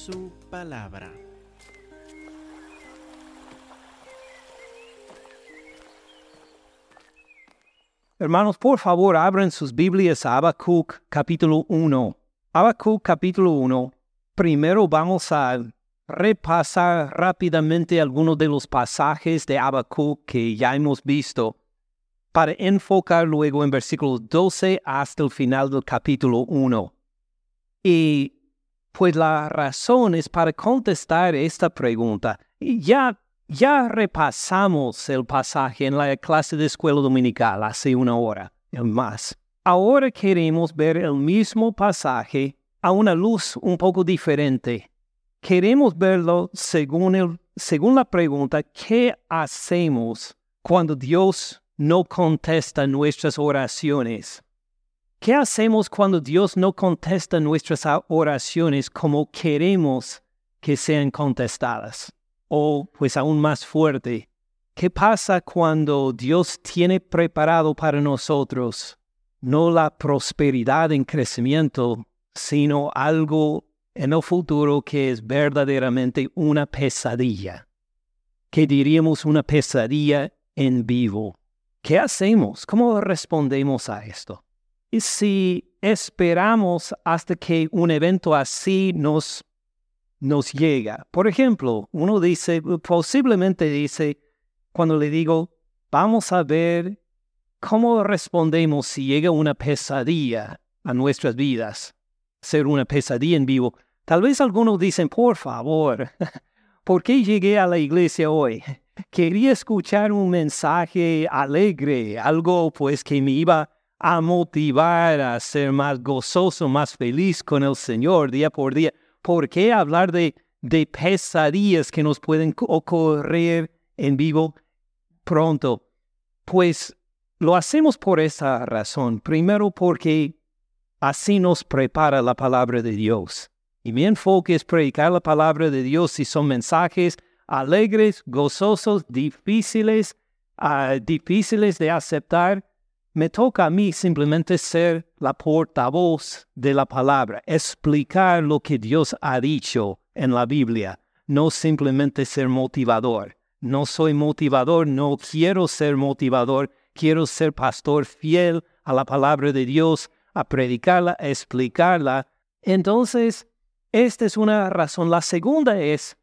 su palabra. Hermanos, por favor, abran sus Biblias a Habacuc capítulo 1. Habacuc capítulo 1. Primero vamos a repasar rápidamente algunos de los pasajes de Habacuc que ya hemos visto para enfocar luego en versículos 12 hasta el final del capítulo 1. Y pues la razón es para contestar esta pregunta. Ya, ya repasamos el pasaje en la clase de escuela dominical hace una hora más. Ahora queremos ver el mismo pasaje a una luz un poco diferente. Queremos verlo según, el, según la pregunta, ¿qué hacemos cuando Dios no contesta nuestras oraciones? ¿Qué hacemos cuando Dios no contesta nuestras oraciones como queremos que sean contestadas? O, pues aún más fuerte, ¿qué pasa cuando Dios tiene preparado para nosotros no la prosperidad en crecimiento, sino algo en el futuro que es verdaderamente una pesadilla? ¿Qué diríamos una pesadilla en vivo? ¿Qué hacemos? ¿Cómo respondemos a esto? Y si esperamos hasta que un evento así nos, nos llega, por ejemplo, uno dice, posiblemente dice, cuando le digo, vamos a ver cómo respondemos si llega una pesadilla a nuestras vidas, ser una pesadilla en vivo. Tal vez algunos dicen, por favor, ¿por qué llegué a la iglesia hoy? Quería escuchar un mensaje alegre, algo pues que me iba a motivar a ser más gozoso, más feliz con el Señor día por día. ¿Por qué hablar de, pesadillas que nos pueden ocurrir en vivo pronto? Pues lo hacemos por esa razón. Primero porque así nos prepara la palabra de Dios. Y mi enfoque es predicar la palabra de Dios y son mensajes alegres, gozosos, difíciles, uh, difíciles de aceptar, me toca a mí simplemente ser la portavoz de la palabra, explicar lo que Dios ha dicho en la Biblia, no simplemente ser motivador. No soy motivador, no quiero ser motivador, quiero ser pastor fiel a la palabra de Dios, a predicarla, a explicarla. Entonces, esta es una razón. La segunda es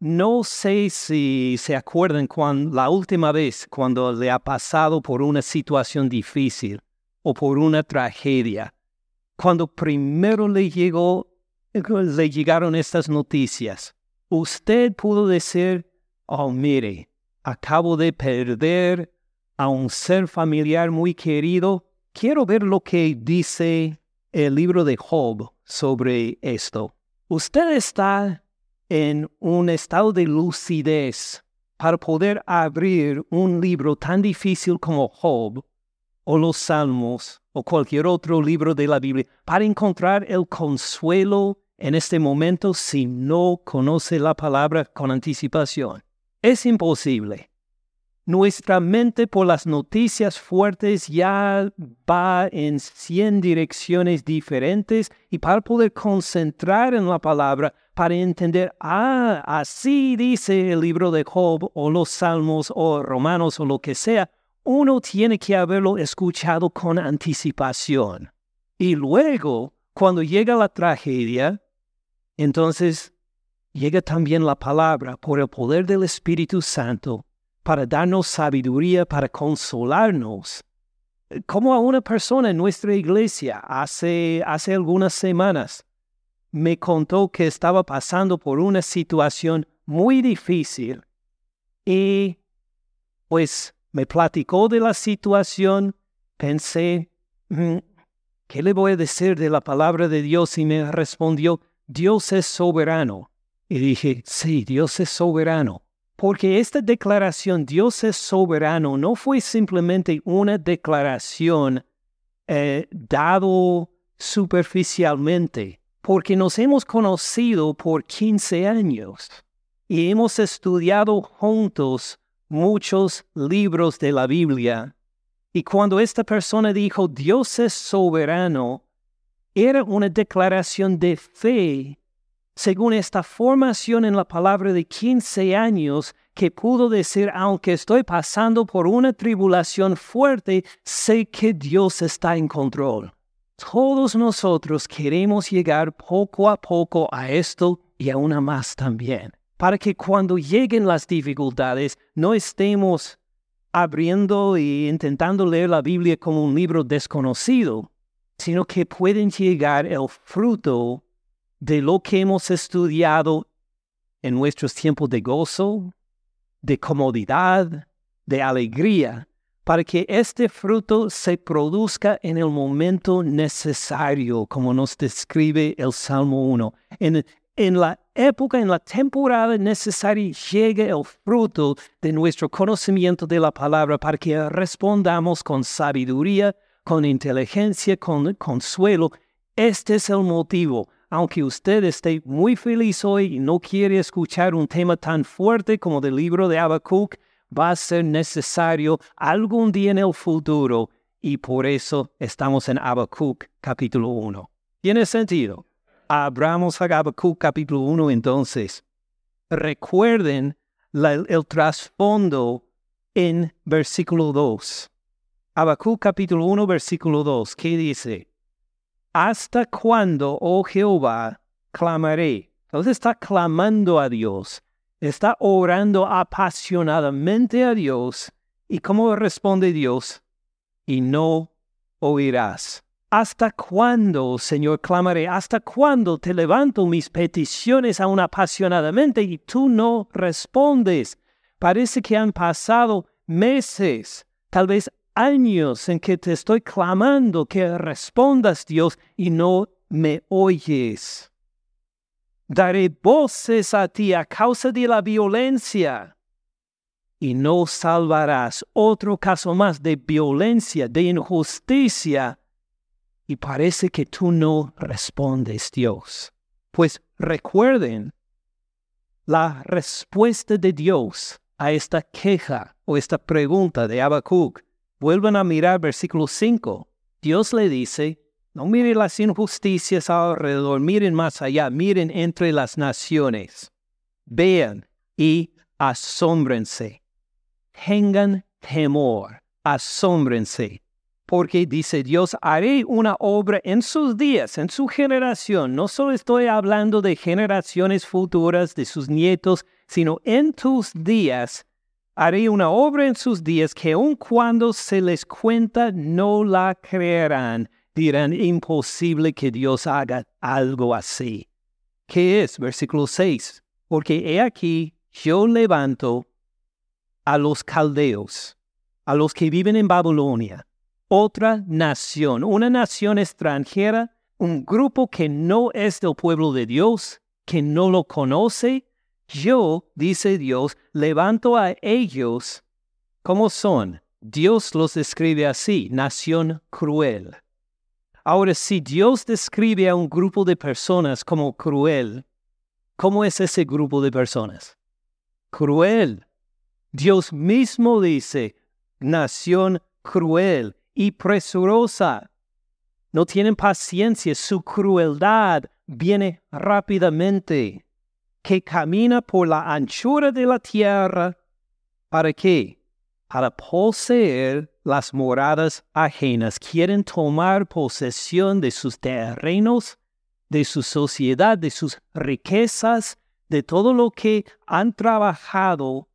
no sé si se acuerdan cuando, la última vez cuando le ha pasado por una situación difícil o por una tragedia, cuando primero le llegó, le llegaron estas noticias. Usted pudo decir, oh mire, acabo de perder a un ser familiar muy querido. Quiero ver lo que dice el libro de Job sobre esto. Usted está en un estado de lucidez para poder abrir un libro tan difícil como Job o los Salmos o cualquier otro libro de la Biblia para encontrar el consuelo en este momento si no conoce la palabra con anticipación. Es imposible. Nuestra mente por las noticias fuertes ya va en cien direcciones diferentes y para poder concentrar en la palabra, para entender, ah, así dice el libro de Job o los Salmos o Romanos o lo que sea, uno tiene que haberlo escuchado con anticipación. Y luego, cuando llega la tragedia, entonces llega también la palabra por el poder del Espíritu Santo para darnos sabiduría, para consolarnos. Como a una persona en nuestra iglesia hace, hace algunas semanas me contó que estaba pasando por una situación muy difícil y pues me platicó de la situación, pensé, mm, ¿qué le voy a decir de la palabra de Dios? Y me respondió, Dios es soberano. Y dije, sí, Dios es soberano. Porque esta declaración, Dios es soberano, no fue simplemente una declaración eh, dado superficialmente, porque nos hemos conocido por 15 años y hemos estudiado juntos muchos libros de la Biblia. Y cuando esta persona dijo, Dios es soberano, era una declaración de fe según esta formación en la palabra de 15 años, que pudo decir, aunque estoy pasando por una tribulación fuerte, sé que Dios está en control. Todos nosotros queremos llegar poco a poco a esto y aún más también, para que cuando lleguen las dificultades no estemos abriendo e intentando leer la Biblia como un libro desconocido, sino que pueden llegar el fruto de lo que hemos estudiado en nuestros tiempos de gozo, de comodidad, de alegría, para que este fruto se produzca en el momento necesario, como nos describe el Salmo 1. En, en la época, en la temporada necesaria, llegue el fruto de nuestro conocimiento de la palabra para que respondamos con sabiduría, con inteligencia, con consuelo. Este es el motivo. Aunque usted esté muy feliz hoy y no quiere escuchar un tema tan fuerte como el libro de Habacuc, va a ser necesario algún día en el futuro y por eso estamos en Habacuc capítulo 1. ¿Tiene sentido? Abramos Habacuc capítulo 1 entonces. Recuerden el trasfondo en versículo 2. Habacuc capítulo 1, versículo 2, ¿qué dice? ¿Hasta cuándo, oh Jehová, clamaré? Entonces está clamando a Dios, está orando apasionadamente a Dios. ¿Y cómo responde Dios? Y no oirás. ¿Hasta cuándo, Señor, clamaré? ¿Hasta cuándo te levanto mis peticiones aún apasionadamente y tú no respondes? Parece que han pasado meses, tal vez años en que te estoy clamando que respondas, Dios, y no me oyes. Daré voces a ti a causa de la violencia y no salvarás. Otro caso más de violencia, de injusticia. Y parece que tú no respondes, Dios. Pues recuerden la respuesta de Dios a esta queja o esta pregunta de Habacuc Vuelvan a mirar versículo 5. Dios le dice, no miren las injusticias alrededor, miren más allá, miren entre las naciones. Vean y asómbrense. Tengan temor, asómbrense. Porque dice Dios, haré una obra en sus días, en su generación. No solo estoy hablando de generaciones futuras, de sus nietos, sino en tus días haré una obra en sus días que aun cuando se les cuenta no la creerán. Dirán imposible que Dios haga algo así. ¿Qué es? Versículo 6. Porque he aquí, yo levanto a los caldeos, a los que viven en Babilonia, otra nación, una nación extranjera, un grupo que no es del pueblo de Dios, que no lo conoce, yo, dice Dios, levanto a ellos como son. Dios los describe así, nación cruel. Ahora, si Dios describe a un grupo de personas como cruel, ¿cómo es ese grupo de personas? Cruel. Dios mismo dice, nación cruel y presurosa. No tienen paciencia, su crueldad viene rápidamente que camina por la anchura de la tierra. ¿Para qué? Para poseer las moradas ajenas. Quieren tomar posesión de sus terrenos, de su sociedad, de sus riquezas, de todo lo que han trabajado,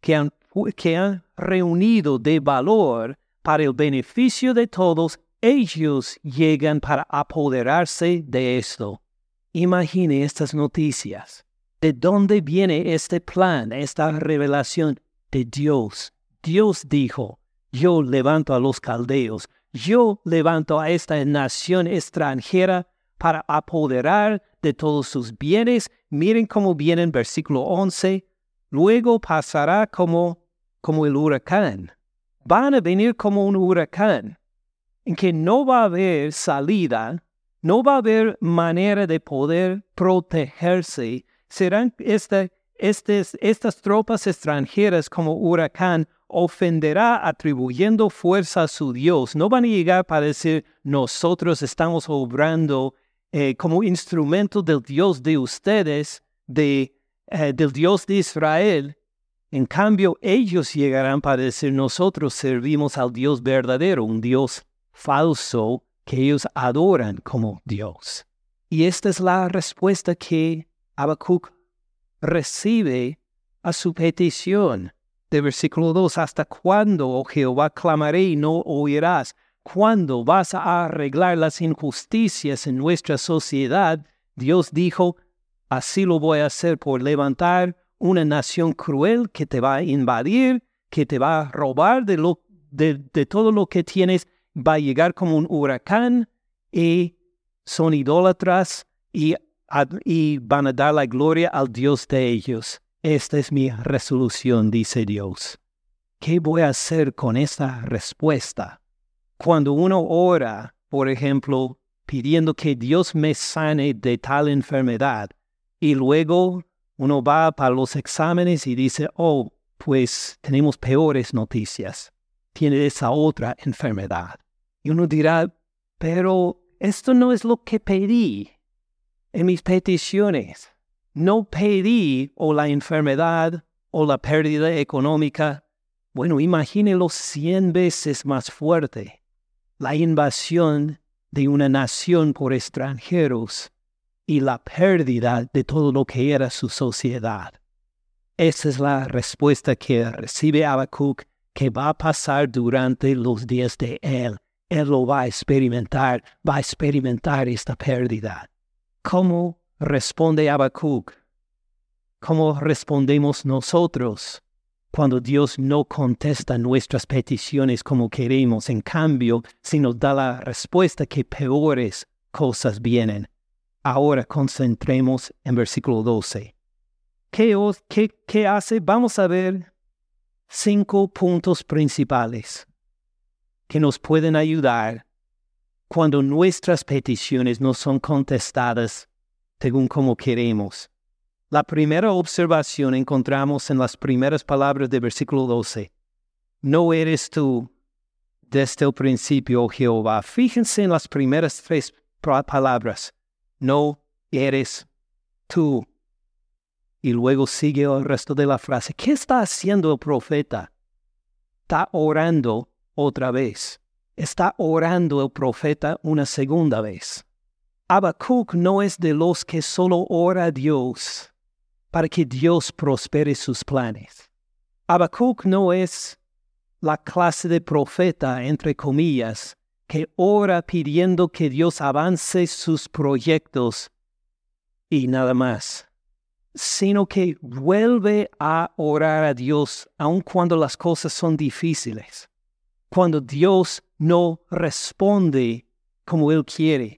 que han, que han reunido de valor para el beneficio de todos. Ellos llegan para apoderarse de esto. Imagine estas noticias. ¿De dónde viene este plan, esta revelación? De Dios. Dios dijo, yo levanto a los caldeos, yo levanto a esta nación extranjera para apoderar de todos sus bienes. Miren cómo viene en versículo 11. Luego pasará como, como el huracán. Van a venir como un huracán, en que no va a haber salida, no va a haber manera de poder protegerse serán estas tropas extranjeras como huracán ofenderá atribuyendo fuerza a su Dios. No van a llegar para decir nosotros estamos obrando eh, como instrumento del Dios de ustedes, de, eh, del Dios de Israel. En cambio, ellos llegarán para decir, nosotros servimos al Dios verdadero, un Dios falso que ellos adoran como Dios. Y esta es la respuesta que Habacuc recibe a su petición. De versículo 2, ¿hasta cuándo, oh Jehová, clamaré y no oirás? ¿Cuándo vas a arreglar las injusticias en nuestra sociedad? Dios dijo, así lo voy a hacer por levantar una nación cruel que te va a invadir, que te va a robar de, lo, de, todo lo que tienes, va a llegar como un huracán y son idólatras y, y van a dar la gloria al Dios de ellos. Esta es mi resolución, dice Dios. ¿Qué voy a hacer con esta respuesta? Cuando uno ora, por ejemplo, pidiendo que Dios me sane de tal enfermedad, y luego uno va para los exámenes y dice, oh, pues tenemos peores noticias, tiene esa otra enfermedad. Y uno dirá, pero esto no es lo que pedí en mis peticiones. No pedí o la enfermedad o la pérdida económica. Bueno, imagínelo cien veces más fuerte la invasión de una nación por extranjeros y la pérdida de todo lo que era su sociedad. Esa es la respuesta que recibe Habacuc que va a pasar durante los días de él. Él lo va a experimentar, va a experimentar esta pérdida. ¿Cómo responde Habacuc? ¿Cómo respondemos nosotros? cuando Dios no contesta nuestras peticiones como queremos, en cambio, si nos da la respuesta que peores cosas vienen. Ahora concentremos en versículo 12. ¿Qué, hace? Vamos a ver cinco puntos principales que nos pueden ayudar cuando nuestras peticiones no son contestadas según como queremos. La primera observación encontramos en las primeras palabras del versículo 12. No eres tú desde el principio, oh Jehová. Fíjense en las primeras tres palabras. No eres tú. Y luego sigue el resto de la frase. ¿Qué está haciendo el profeta? Está orando otra vez. Está orando el profeta una segunda vez. Habacuc no es de los que solo ora a Dios para que Dios prospere sus planes. Habacuc no es la clase de profeta, entre comillas, que ora pidiendo que Dios avance sus proyectos y nada más, sino que vuelve a orar a Dios aun cuando las cosas son difíciles, cuando Dios no responde como Él quiere,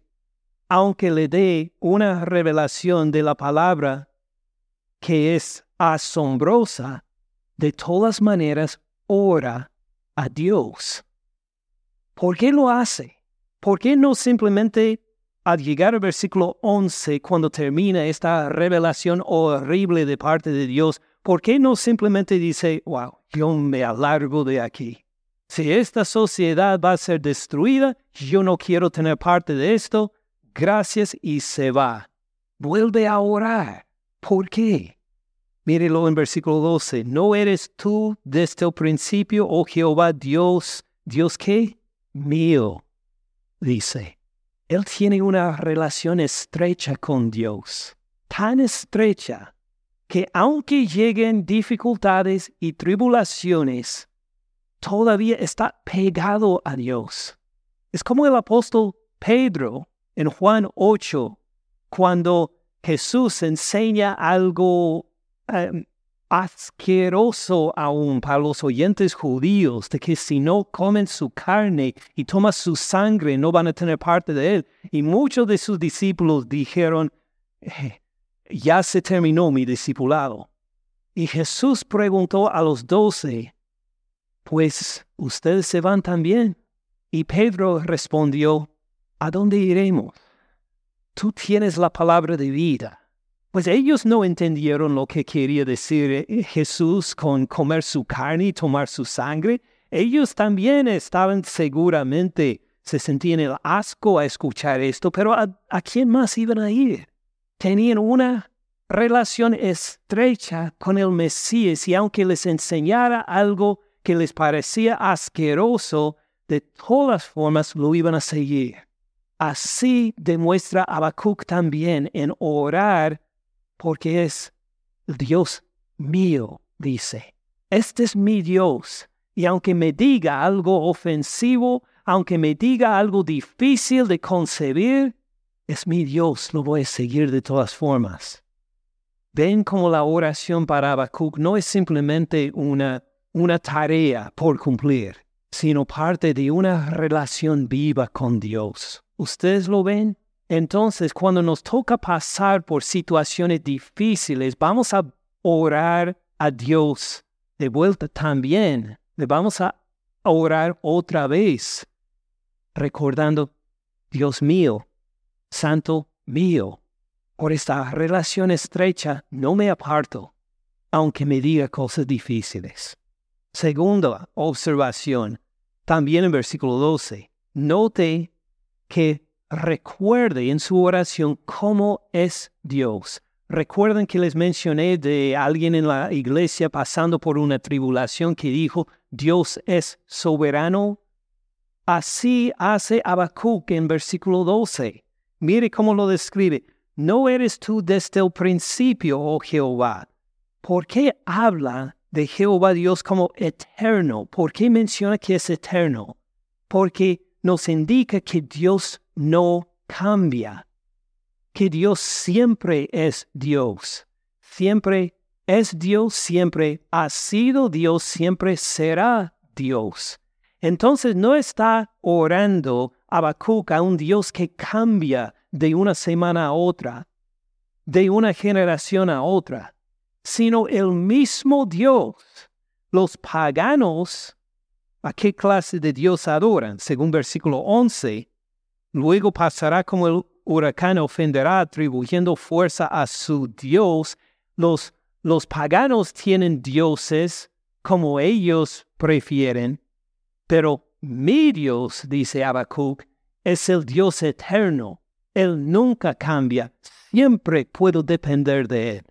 aunque le dé una revelación de la palabra que es asombrosa, de todas maneras ora a Dios. ¿Por qué lo hace? ¿Por qué no simplemente al llegar al versículo 11, cuando termina esta revelación horrible de parte de Dios, ¿por qué no simplemente dice, wow, yo me alargo de aquí? Si esta sociedad va a ser destruida, yo no quiero tener parte de esto, gracias y se va. Vuelve a orar. ¿Por qué? Mírelo en versículo 12. ¿No eres tú desde el principio, oh Jehová Dios, Dios qué? Mío, dice. Él tiene una relación estrecha con Dios, tan estrecha que aunque lleguen dificultades y tribulaciones, todavía está pegado a Dios. Es como el apóstol Pedro en Juan 8, cuando Jesús enseña algo um, asqueroso aún para los oyentes judíos de que si no comen su carne y toman su sangre no van a tener parte de él. Y muchos de sus discípulos dijeron, eh, ya se terminó mi discipulado. Y Jesús preguntó a los doce, pues ustedes se van también. Y Pedro respondió, ¿a dónde iremos? Tú tienes la palabra de vida pues ellos no entendieron lo que quería decir eh, Jesús con comer su carne y tomar su sangre. Ellos también estaban seguramente se sentían el asco a escuchar esto, pero ¿a, a quién más iban a ir? Tenían una relación estrecha con el Mesías y aunque les enseñara algo que les parecía asqueroso, de todas formas lo iban a seguir. Así demuestra Habacuc también en orar porque es Dios mío, dice. Este es mi Dios. Y aunque me diga algo ofensivo, aunque me diga algo difícil de concebir, es mi Dios, lo voy a seguir de todas formas. Ven como la oración para Habacuc no es simplemente una, una tarea por cumplir, sino parte de una relación viva con Dios. ¿Ustedes lo ven? Entonces, cuando nos toca pasar por situaciones difíciles, vamos a orar a Dios de vuelta también. Le vamos a orar otra vez, recordando, Dios mío, Santo mío, por esta relación estrecha no me aparto, aunque me diga cosas difíciles. Segunda observación, también en versículo 12, note que recuerde en su oración cómo es Dios. Recuerden que les mencioné de alguien en la iglesia pasando por una tribulación que dijo, Dios es soberano. Así hace Habacuc en versículo 12. Mire cómo lo describe. No eres tú desde el principio, oh Jehová. ¿Por qué habla de Jehová Dios como eterno? ¿Por qué menciona que es eterno? Porque nos indica que Dios no cambia, que Dios siempre es Dios, siempre es Dios, siempre ha sido Dios, siempre será Dios. Entonces no está orando Habacuc a un Dios que cambia de una semana a otra, de una generación a otra, sino el mismo Dios. Los paganos, ¿a qué clase de Dios adoran? Según versículo 11, Luego pasará como el huracán ofenderá atribuyendo fuerza a su Dios. Los, los paganos tienen dioses como ellos prefieren, pero mi Dios, dice Habacuc, es el Dios eterno. Él nunca cambia, siempre puedo depender de Él.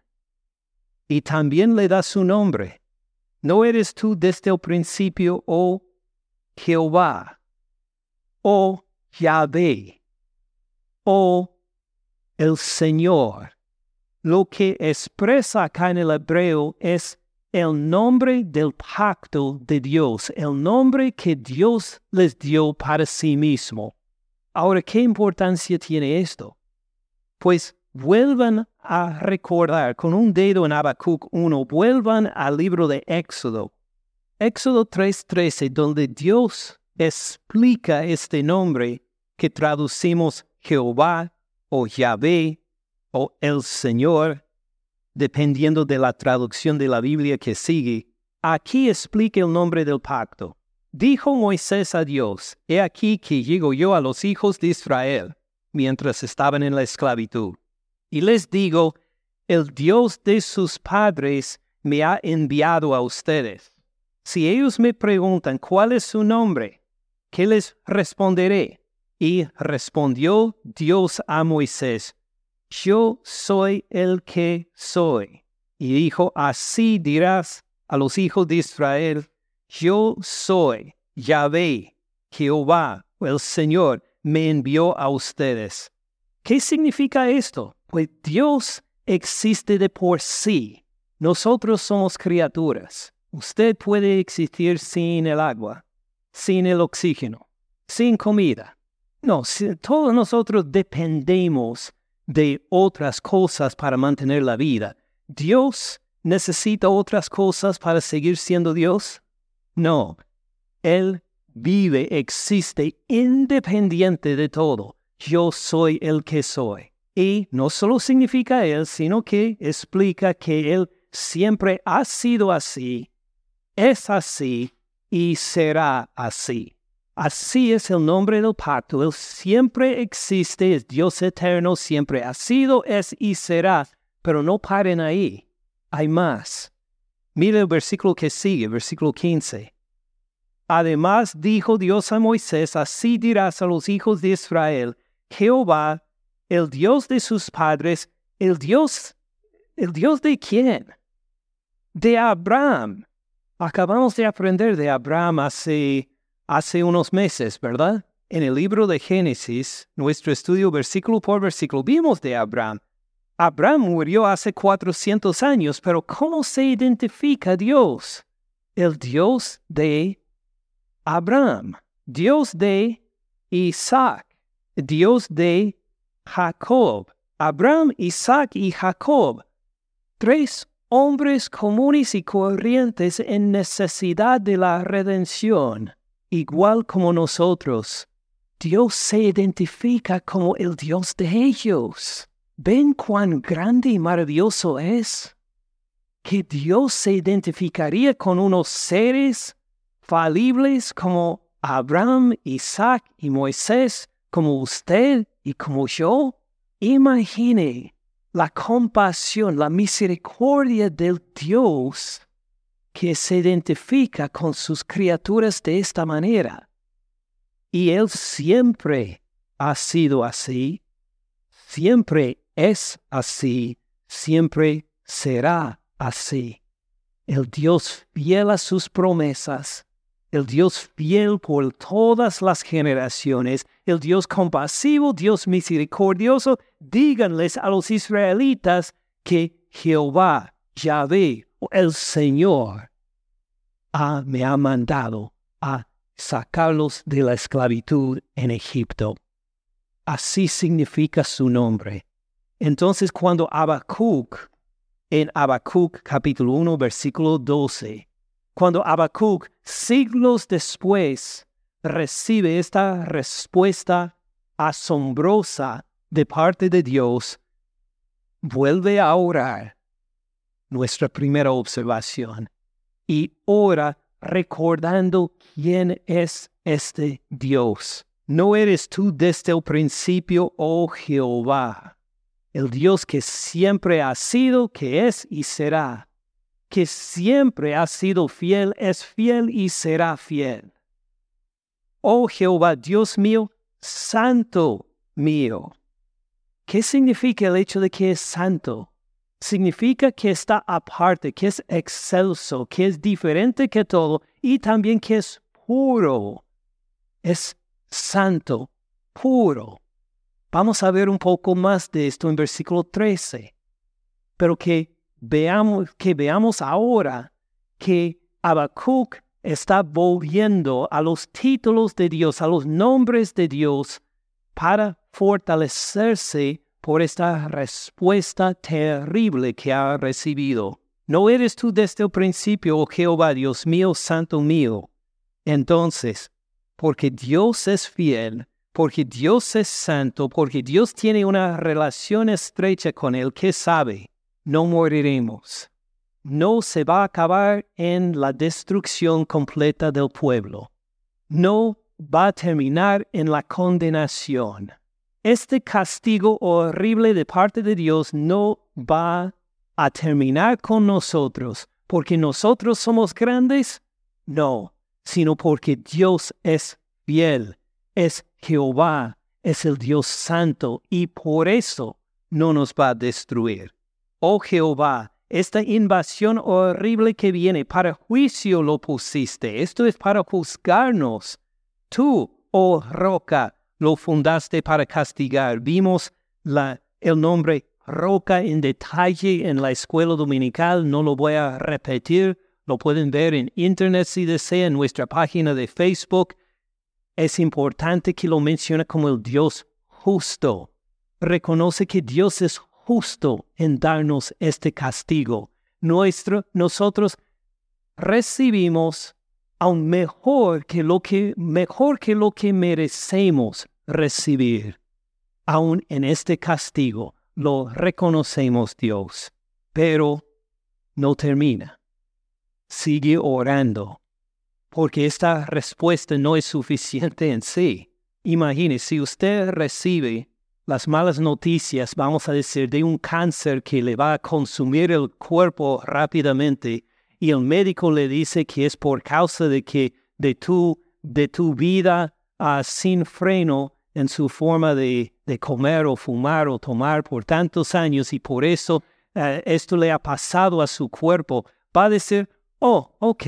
Y también le da su nombre. ¿No eres tú desde el principio, oh Jehová, oh Yahvé o el Señor. Lo que expresa acá en el hebreo es el nombre del pacto de Dios, el nombre que Dios les dio para sí mismo. Ahora, ¿qué importancia tiene esto? Pues vuelvan a recordar con un dedo en Habacuc 1, vuelvan al libro de Éxodo. Éxodo 3:13, donde Dios explica este nombre que traducimos Jehová o Yahvé o el Señor, dependiendo de la traducción de la Biblia que sigue. Aquí explica el nombre del pacto. Dijo Moisés a Dios, He aquí que llego yo a los hijos de Israel, mientras estaban en la esclavitud. Y les digo, el Dios de sus padres me ha enviado a ustedes. Si ellos me preguntan cuál es su nombre, ¿qué les responderé? Y respondió Dios a Moisés, yo soy el que soy. Y dijo, así dirás a los hijos de Israel, yo soy Yahvé, Jehová, el Señor, me envió a ustedes. ¿Qué significa esto? Pues Dios existe de por sí. Nosotros somos criaturas. Usted puede existir sin el agua sin el oxígeno, sin comida. No, todos nosotros dependemos de otras cosas para mantener la vida. ¿Dios necesita otras cosas para seguir siendo Dios? No, Él vive, existe independiente de todo. Yo soy el que soy. Y no solo significa Él, sino que explica que Él siempre ha sido así, es así y será así. Así es el nombre del pacto. Él siempre existe, es Dios eterno, siempre ha sido, es y será. Pero no paren ahí. Hay más. Mire el versículo que sigue, versículo 15. Además dijo Dios a Moisés, así dirás a los hijos de Israel, Jehová, el Dios de sus padres, el Dios, el Dios de quién? De Abraham. Acabamos de aprender de Abraham hace, hace unos meses, ¿verdad? En el libro de Génesis, nuestro estudio versículo por versículo, vimos de Abraham. Abraham murió hace 400 años, pero ¿cómo se identifica Dios? El Dios de Abraham, Dios de Isaac, Dios de Jacob. Abraham, Isaac y Jacob, tres hombres comunes y corrientes en necesidad de la redención, igual como nosotros. Dios se identifica como el Dios de ellos. ¿Ven cuán grande y maravilloso es? Que Dios se identificaría con unos seres falibles como Abraham, Isaac y Moisés, como usted y como yo. Imagine la compasión, la misericordia del Dios que se identifica con sus criaturas de esta manera. Y Él siempre ha sido así, siempre es así, siempre será así. El Dios fiel a sus promesas, el Dios fiel por todas las generaciones, el Dios compasivo, Dios misericordioso, díganles a los israelitas que Jehová, Yahvé, el Señor, me ha mandado a sacarlos de la esclavitud en Egipto. Así significa su nombre. Entonces cuando Habacuc, en Habacuc capítulo 1 versículo 12, cuando Habacuc siglos después recibe esta respuesta asombrosa de parte de Dios, vuelve a orar nuestra primera observación y ora recordando quién es este Dios. No eres tú desde el principio, oh Jehová, el Dios que siempre ha sido, que es y será, que siempre ha sido fiel, es fiel y será fiel. Oh Jehová, Dios mío, santo mío. ¿Qué significa el hecho de que es santo? significa que está aparte, que es excelso, que es diferente que todo y también que es puro. Es santo, puro. Vamos a ver un poco más de esto en versículo 13. Pero que veamos, que veamos ahora que Habacuc está volviendo a los títulos de Dios, a los nombres de Dios, para fortalecerse por esta respuesta terrible que ha recibido. ¿No eres tú desde el principio, oh Jehová, Dios mío, santo mío? Entonces, porque Dios es fiel, porque Dios es santo, porque Dios tiene una relación estrecha con Él, que sabe, no moriremos. No se va a acabar en la destrucción completa del pueblo. No va a terminar en la condenación este castigo horrible de parte de Dios no va a terminar con nosotros porque nosotros somos grandes, no, sino porque Dios es fiel, es Jehová, es el Dios santo y por eso no nos va a destruir. Oh Jehová, esta invasión horrible que viene para juicio lo pusiste, esto es para juzgarnos. Tú, oh roca, lo fundaste para castigar. Vimos la, el nombre roca en detalle en la escuela dominical, no lo voy a repetir, lo pueden ver en internet si desean, en nuestra página de Facebook. Es importante que lo mencione como el Dios justo. Reconoce que Dios es justo en darnos este castigo. Nuestro, nosotros recibimos aún mejor que lo que mejor que lo que merecemos recibir. Aún en este castigo lo reconocemos Dios, pero no termina. Sigue orando, porque esta respuesta no es suficiente en sí. Imagine, si usted recibe las malas noticias, vamos a decir, de un cáncer que le va a consumir el cuerpo rápidamente, y el médico le dice que es por causa de que de tu, de tu vida ah, sin freno en su forma de, de, comer o fumar o tomar por tantos años y por eso eh, esto le ha pasado a su cuerpo, va a decir, oh, ok,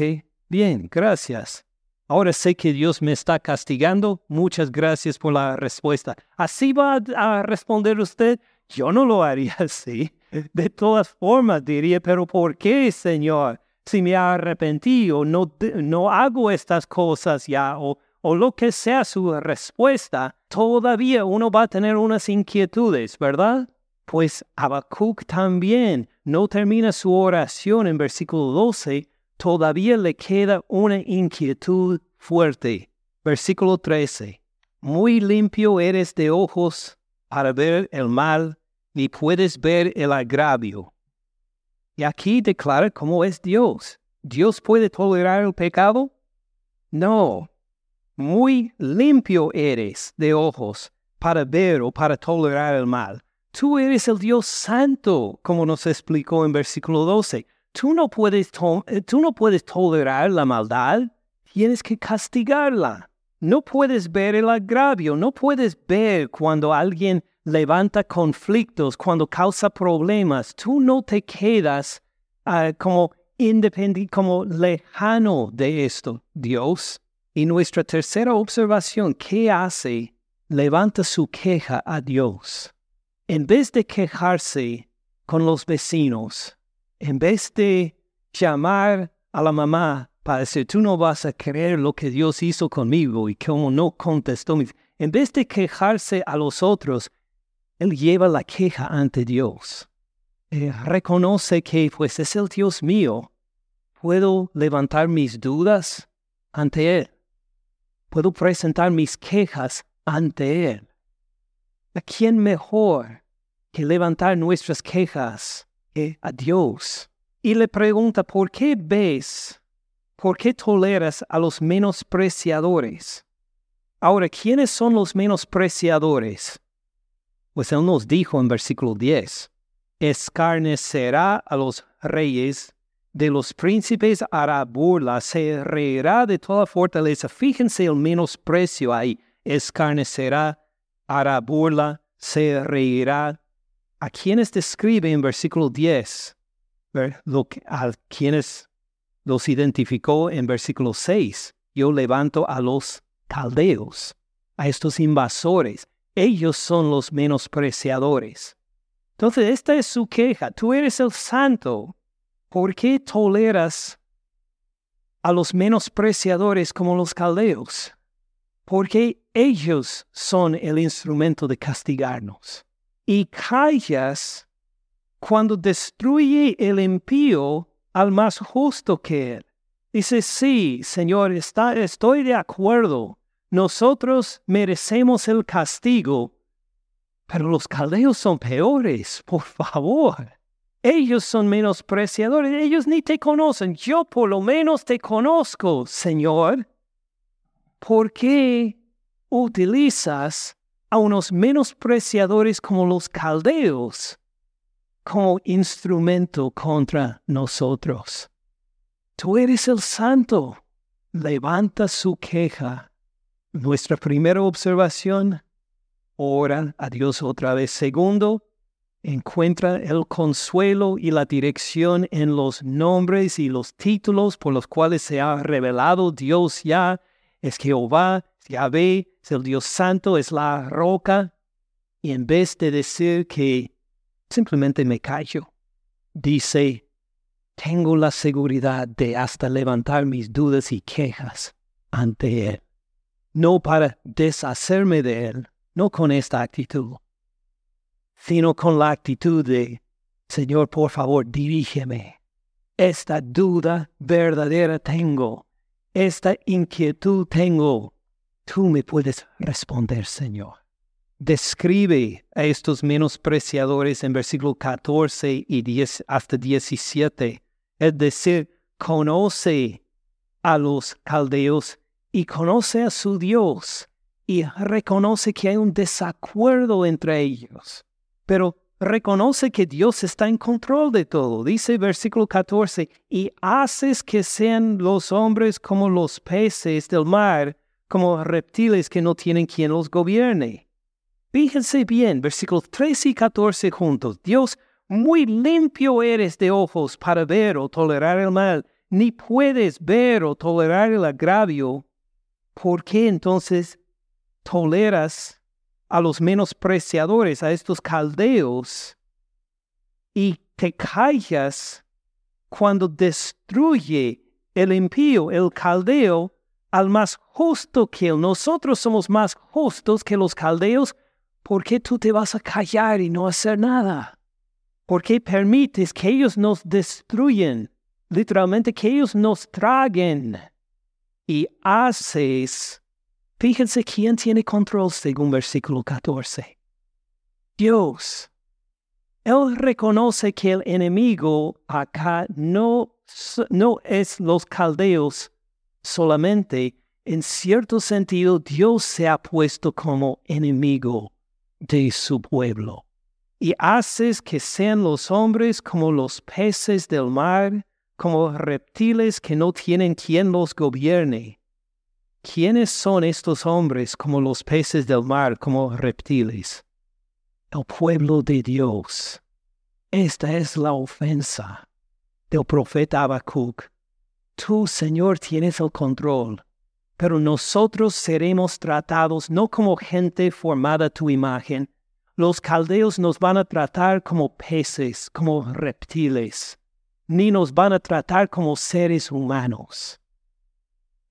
bien, gracias. Ahora sé que Dios me está castigando. Muchas gracias por la respuesta. ¿Así va a responder usted? Yo no lo haría así. De todas formas diría, pero ¿por qué, Señor? Si me arrepentido, no, no hago estas cosas ya, o, o lo que sea su respuesta, todavía uno va a tener unas inquietudes, ¿verdad? Pues Habacuc también no termina su oración en versículo 12 todavía le queda una inquietud fuerte. Versículo 13. Muy limpio eres de ojos para ver el mal, ni puedes ver el agravio. Y aquí declara cómo es Dios. ¿Dios puede tolerar el pecado? No. Muy limpio eres de ojos para ver o para tolerar el mal. Tú eres el Dios santo, como nos explicó en versículo 12. Tú no puedes, eh, tú no puedes tolerar la maldad, tienes que castigarla. No puedes ver el agravio, no puedes ver cuando alguien levanta conflictos, cuando causa problemas. Tú no te quedas ah, como independiente, como lejano de esto, Dios. Y nuestra tercera observación, ¿qué hace? Levanta su queja a Dios. En vez de quejarse con los vecinos, en vez de llamar a la mamá para decir, tú no vas a creer lo que Dios hizo conmigo y como no contestó, en vez de quejarse a los otros, él lleva la queja ante Dios. reconoce que pues es el Dios mío. Puedo levantar mis dudas ante Él. Puedo presentar mis quejas ante Él. ¿A quién mejor que levantar nuestras quejas Dios y le pregunta, ¿por qué ves? ¿Por qué toleras a los menospreciadores? Ahora, ¿quiénes son los menospreciadores? Pues él nos dijo en versículo 10, escarnecerá a los reyes, de los príncipes hará burla, se reirá de toda fortaleza. Fíjense el menosprecio ahí, escarnecerá, hará burla, se reirá a quienes describe en versículo 10, lo a quienes los identificó en versículo 6. Yo levanto a los caldeos, a estos invasores. Ellos son los menospreciadores. Entonces, esta es su queja. Tú eres el santo. ¿Por qué toleras a los menospreciadores como los caldeos? Porque ellos son el instrumento de castigarnos y callas cuando destruye el impío al más justo que él. Dice, sí, Señor, está, estoy de acuerdo. Nosotros merecemos el castigo, pero los caldeos son peores, por favor. Ellos son menospreciadores, ellos ni te conocen. Yo por lo menos te conozco, Señor. ¿Por qué utilizas a unos menospreciadores como los caldeos como instrumento contra nosotros. Tú eres el santo. Levanta su queja. Nuestra primera observación, ora a Dios otra vez. Segundo, encuentra el consuelo y la dirección en los nombres y los títulos por los cuales se ha revelado Dios ya. Es Jehová, Yahvé, es el Dios Santo, es la roca. Y en vez de decir que simplemente me callo, dice, tengo la seguridad de hasta levantar mis dudas y quejas ante Él. No para deshacerme de Él, no con esta actitud, sino con la actitud de, Señor, por favor, dirígeme. Esta duda verdadera tengo, esta inquietud tengo, Tú me puedes responder, Señor. Describe a estos menospreciadores en versículo 14 y 10 hasta 17. Es decir, conoce a los caldeos y conoce a su Dios y reconoce que hay un desacuerdo entre ellos. Pero reconoce que Dios está en control de todo. Dice versículo 14, y haces que sean los hombres como los peces del mar, como reptiles que no tienen quien los gobierne. Fíjense bien, versículos 13 y 14 juntos. Dios, muy limpio eres de ojos para ver o tolerar el mal, ni puedes ver o tolerar el agravio. ¿Por qué entonces toleras a los menospreciadores, a estos caldeos, y te callas cuando destruye el impío, el caldeo, al más justo que. Nosotros somos más justos que los caldeos. ¿Por qué tú te vas a callar y no hacer nada? ¿Por qué permites que ellos nos destruyen? Literalmente que ellos nos traguen. Y haces Fíjense quién tiene control según versículo 14. Dios. Él reconoce que el enemigo acá no, no es los caldeos solamente. En cierto sentido, Dios se ha puesto como enemigo de su pueblo. Y haces que sean los hombres como los peces del mar, como reptiles que no tienen quien los gobierne. ¿Quiénes son estos hombres como los peces del mar, como reptiles? El pueblo de Dios. Esta es la ofensa del profeta Habacuc. Tú, Señor, tienes el control, pero nosotros seremos tratados no como gente formada a tu imagen. Los caldeos nos van a tratar como peces, como reptiles, ni nos van a tratar como seres humanos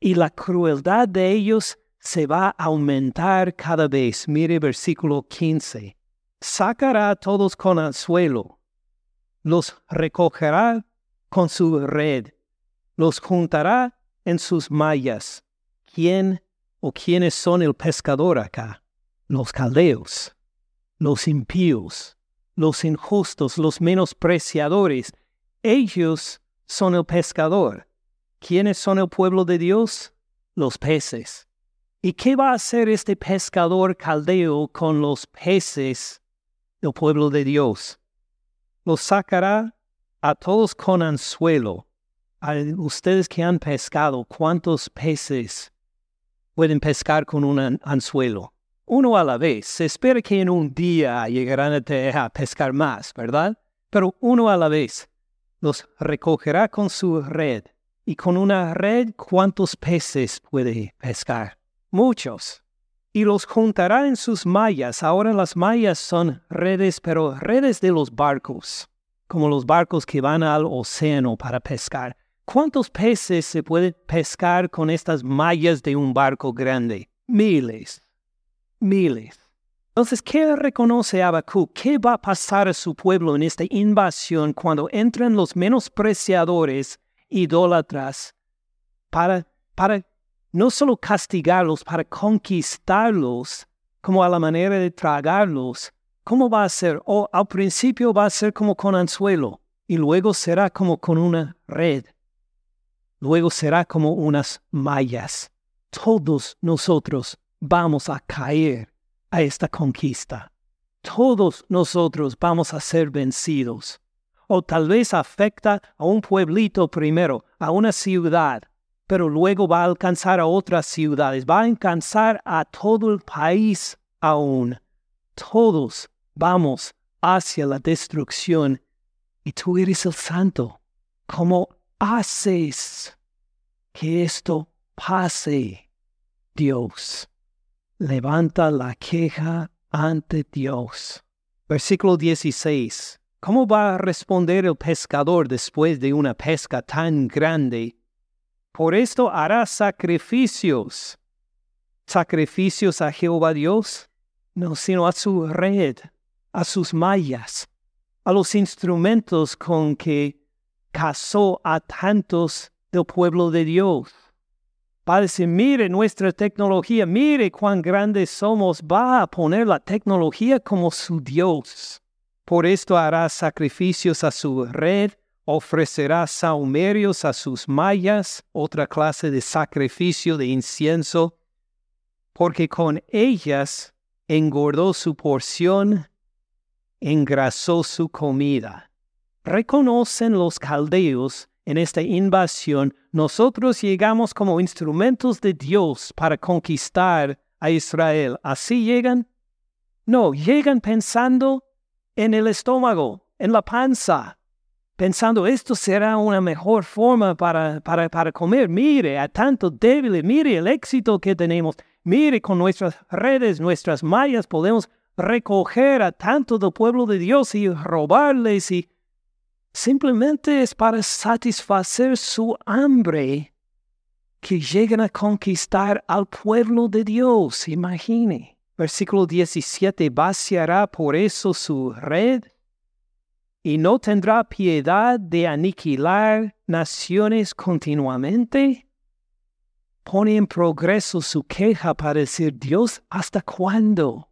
y la crueldad de ellos se va a aumentar cada vez. Mire versículo 15. Sacará a todos con anzuelo, los recogerá con su red, los juntará en sus mallas. ¿Quién o quiénes son el pescador acá? Los caldeos, los impíos, los injustos, los menospreciadores. Ellos son el pescador. ¿Quiénes son el pueblo de Dios? Los peces. ¿Y qué va a hacer este pescador caldeo con los peces del pueblo de Dios? Los sacará a todos con anzuelo. Ustedes que han pescado, ¿cuántos peces pueden pescar con un anzuelo? Uno a la vez. Se espera que en un día llegarán a, a pescar más, ¿verdad? Pero uno a la vez. Los recogerá con su red y con una red, ¿cuántos peces puede pescar? Muchos. Y los juntará en sus mallas. Ahora las mallas son redes, pero redes de los barcos, como los barcos que van al océano para pescar. ¿Cuántos peces se puede pescar con estas mallas de un barco grande? Miles. Miles. Entonces, ¿qué reconoce Habacuc? ¿Qué va a pasar a su pueblo en esta invasión cuando entran los menospreciadores idólatras para, para no solo castigarlos, para conquistarlos como a la manera de tragarlos. ¿Cómo va a ser? O al principio va a ser como con anzuelo y luego será como con una red. Luego será como unas mallas. Todos nosotros vamos a caer a esta conquista. Todos nosotros vamos a ser vencidos o tal vez afecta a un pueblito primero, a una ciudad, pero luego va a alcanzar a otras ciudades, va a alcanzar a todo el país aún. Todos vamos hacia la destrucción y tú eres el santo. ¿Cómo haces que esto pase? Dios, levanta la queja ante Dios. Versículo 16. ¿Cómo va a responder el pescador después de una pesca tan grande? Por esto hará sacrificios. ¿Sacrificios a Jehová Dios? No, sino a su red, a sus mallas, a los instrumentos con que casó a tantos del pueblo de Dios. Va a decir, mire nuestra tecnología, mire cuán grandes somos, va a poner la tecnología como su Dios. Por esto hará sacrificios a su red, ofrecerá saumerios a sus mallas, otra clase de sacrificio de incienso, porque con ellas engordó su porción engrasó su comida. Reconocen los caldeos en esta invasión, nosotros llegamos como instrumentos de Dios para conquistar a Israel. ¿Así llegan? No, llegan pensando en el estómago, en la panza, pensando esto será una mejor forma para, para, para comer. Mire, a tanto débiles, mire el éxito que tenemos. Mire, con nuestras redes, nuestras mallas, podemos recoger a tanto del pueblo de Dios y robarles y simplemente es para satisfacer su hambre que llegan a conquistar al pueblo de Dios. Imagine. Versículo 17, vaciará por eso su red y no tendrá piedad de aniquilar naciones continuamente. Pone en progreso su queja para decir, Dios, ¿hasta cuándo?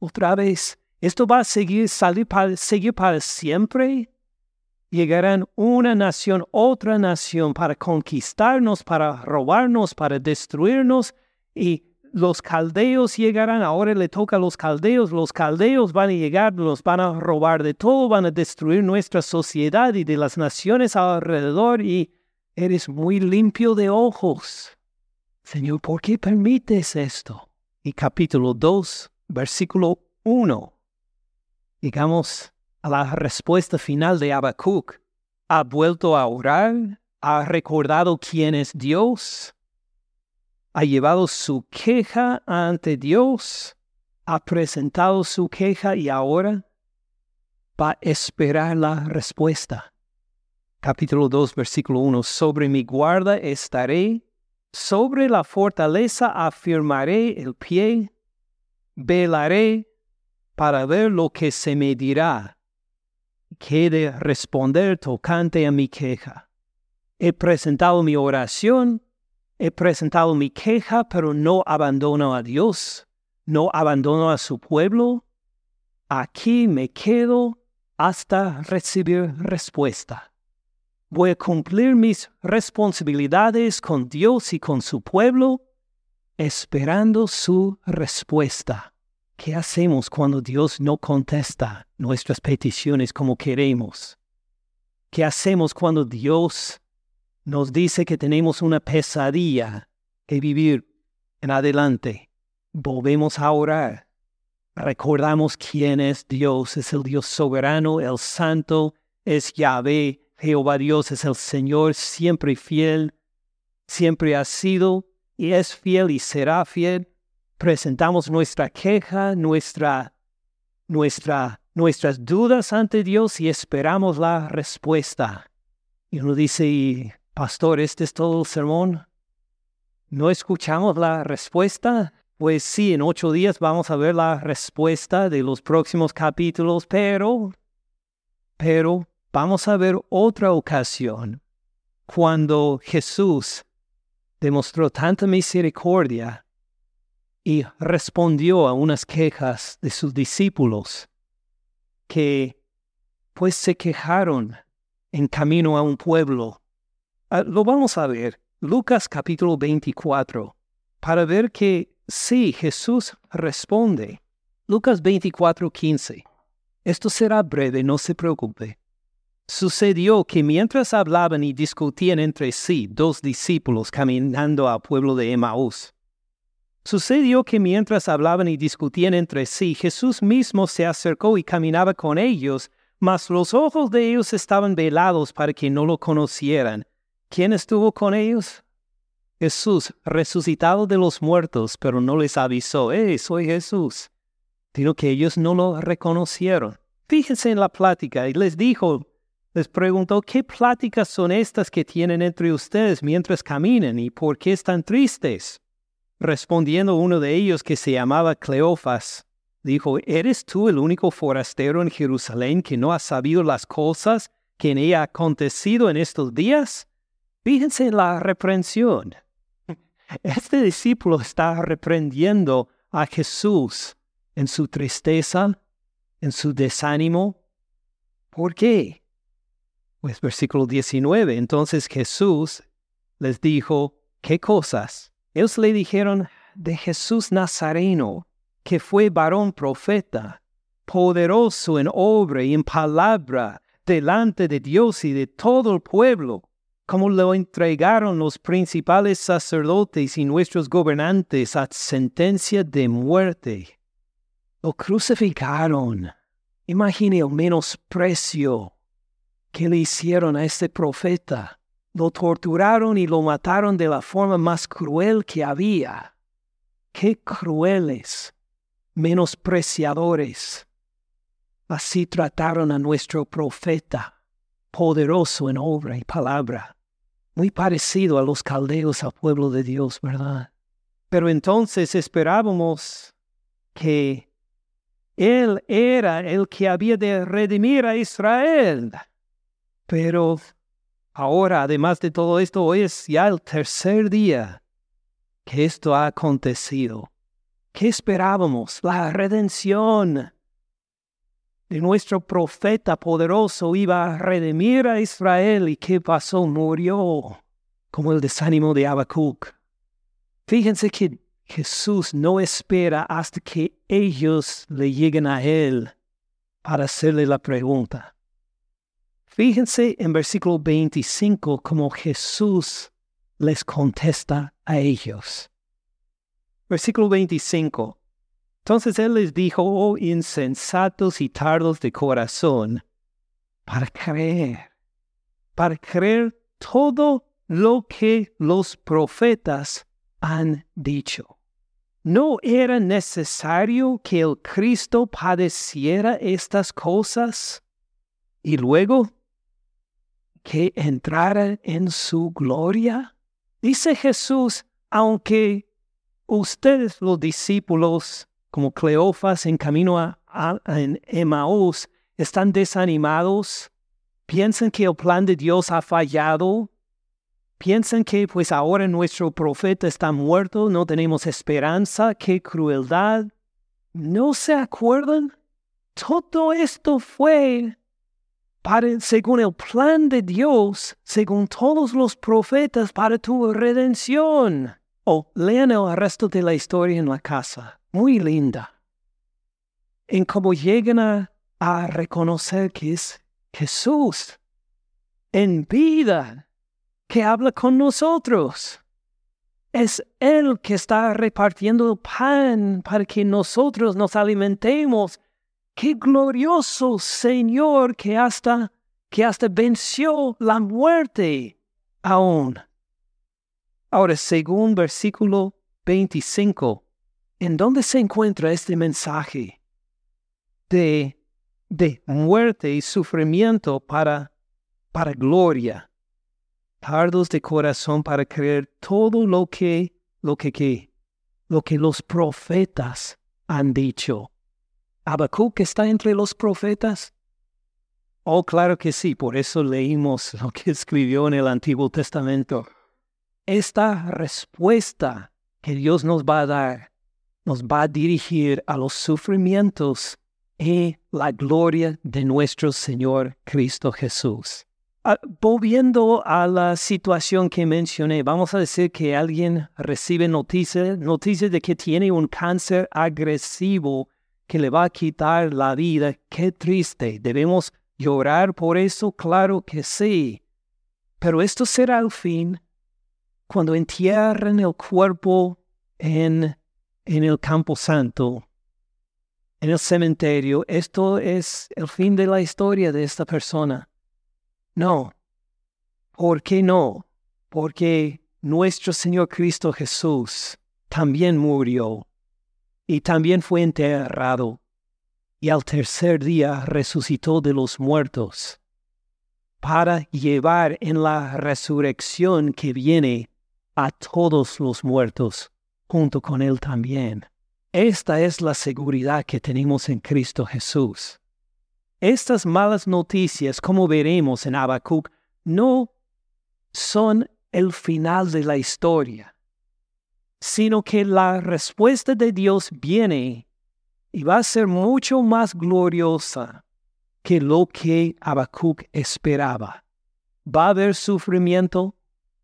Otra vez, ¿esto va a seguir, salir para, seguir para siempre? Llegarán una nación, otra nación para conquistarnos, para robarnos, para destruirnos y los caldeos llegarán, ahora le toca a los caldeos, los caldeos van a llegar, nos van a robar de todo, van a destruir nuestra sociedad y de las naciones alrededor y eres muy limpio de ojos. Señor, ¿por qué permites esto? Y capítulo 2, versículo 1. Llegamos a la respuesta final de Habacuc. ¿Ha vuelto a orar? ¿Ha recordado quién es Dios? ha llevado su queja ante Dios, ha presentado su queja y ahora va a esperar la respuesta. Capítulo 2, versículo 1. Sobre mi guarda estaré, sobre la fortaleza afirmaré el pie, velaré para ver lo que se me dirá, que de responder tocante a mi queja. He presentado mi oración, He presentado mi queja, pero no abandono a Dios, no abandono a su pueblo. Aquí me quedo hasta recibir respuesta. Voy a cumplir mis responsabilidades con Dios y con su pueblo, esperando su respuesta. ¿Qué hacemos cuando Dios no contesta nuestras peticiones como queremos? ¿Qué hacemos cuando Dios nos dice que tenemos una pesadilla que vivir en adelante. Volvemos a orar. Recordamos quién es Dios. Es el Dios soberano, el santo, es Yahvé. Jehová Dios es el Señor, siempre fiel, siempre ha sido y es fiel y será fiel. Presentamos nuestra queja, nuestra, nuestra, nuestras dudas ante Dios y esperamos la respuesta. Y uno dice, Pastor, ¿este es todo el sermón? ¿No escuchamos la respuesta? Pues sí, en ocho días vamos a ver la respuesta de los próximos capítulos, pero, pero vamos a ver otra ocasión cuando Jesús demostró tanta misericordia y respondió a unas quejas de sus discípulos que pues se quejaron en camino a un pueblo Ah, lo vamos a ver, Lucas capítulo 24, para ver que sí, Jesús responde. Lucas 24, 15. Esto será breve, no se preocupe. Sucedió que mientras hablaban y discutían entre sí dos discípulos caminando al pueblo de Emaús, sucedió que mientras hablaban y discutían entre sí, Jesús mismo se acercó y caminaba con ellos, mas los ojos de ellos estaban velados para que no lo conocieran. ¿Quién estuvo con ellos? Jesús, resucitado de los muertos, pero no les avisó, ¡eh, soy Jesús! Sino que ellos no lo reconocieron. Fíjense en la plática y les dijo, les preguntó, ¿qué pláticas son estas que tienen entre ustedes mientras caminan y por qué están tristes? Respondiendo uno de ellos que se llamaba Cleofas, dijo, ¿eres tú el único forastero en Jerusalén que no ha sabido las cosas que en ella ha acontecido en estos días? Fíjense en la reprensión. Este discípulo está reprendiendo a Jesús en su tristeza, en su desánimo. ¿Por qué? Pues versículo 19. Entonces Jesús les dijo, ¿qué cosas? Ellos le dijeron de Jesús Nazareno, que fue varón profeta poderoso en obra y en palabra delante de Dios y de todo el pueblo, como lo entregaron los principales sacerdotes y nuestros gobernantes a sentencia de muerte. Lo crucificaron. Imagine el menosprecio que le hicieron a este profeta. Lo torturaron y lo mataron de la forma más cruel que había. Qué crueles, menospreciadores. Así trataron a nuestro profeta, poderoso en obra y palabra, muy parecido a los caldeos al pueblo de Dios, ¿verdad? Pero entonces esperábamos que Él era el que había de redimir a Israel. Pero ahora, además de todo esto, hoy es ya el tercer día que esto ha acontecido. ¿Qué esperábamos? La redención de nuestro profeta poderoso iba a redimir a Israel y ¿qué pasó? Murió como el desánimo de Habacuc. Fíjense que Jesús no espera hasta que ellos le lleguen a Él para hacerle la pregunta. Fíjense en versículo 25 como Jesús les contesta a ellos. Versículo 25. Entonces él les dijo, oh insensatos y tardos de corazón, para creer, para creer todo lo que los profetas han dicho. ¿No era necesario que el Cristo padeciera estas cosas y luego que entrara en su gloria? Dice Jesús, aunque ustedes los discípulos como Cleofas en camino a, en Emaús están desanimados, piensan que el plan de Dios ha fallado, piensan que pues ahora nuestro profeta está muerto, no tenemos esperanza, qué crueldad. ¿No se acuerdan? Todo esto fue para, según el plan de Dios, según todos los profetas, para tu redención. O lean el resto de la historia en la casa muy linda en cómo llegan a, a reconocer que es Jesús en vida que habla con nosotros. Es Él que está repartiendo el pan para que nosotros nos alimentemos. Qué glorioso Señor que hasta, que hasta venció la muerte aún. Ahora, según versículo 25, ¿En dónde se encuentra este mensaje de, de muerte y sufrimiento para, para gloria? Tardos de corazón para creer todo lo que, lo que, lo que los profetas han dicho. ¿Habacuc está entre los profetas? Oh, claro que sí, por eso leímos lo que escribió en el Antiguo Testamento. Esta respuesta que Dios nos va a dar nos va a dirigir a los sufrimientos y la gloria de nuestro Señor Cristo Jesús. Ah, volviendo a la situación que mencioné, vamos a decir que alguien recibe noticias noticia de que tiene un cáncer agresivo que le va a quitar la vida. Qué triste. ¿Debemos llorar por eso? Claro que sí. Pero esto será el fin cuando entierren el cuerpo en en el campo santo, en el cementerio, esto es el fin de la historia de esta persona. No. ¿Por qué no? Porque nuestro Señor Cristo Jesús también murió y también fue enterrado y al tercer día resucitó de los muertos para llevar en la resurrección que viene a todos los muertos junto con Él también. Esta es la seguridad que tenemos en Cristo Jesús. Estas malas noticias, como veremos en Habacuc, no son el final de la historia, sino que la respuesta de Dios viene y va a ser mucho más gloriosa que lo que Habacuc esperaba. ¿Va a haber sufrimiento?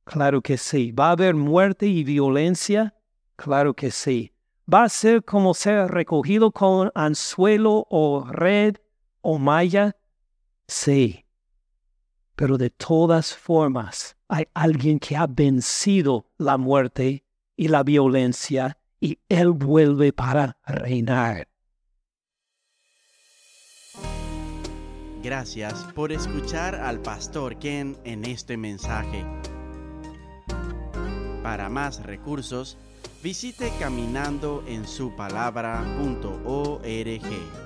Claro que sí. ¿Va a haber muerte y violencia? Claro que sí. va a ser como ser recogido con anzuelo o red o malla. Sí, pero de todas formas hay alguien que ha vencido la muerte y la violencia y él vuelve para reinar. Gracias por escuchar al pastor Ken en este mensaje. Para más recursos, visite caminandoensupalabra.org.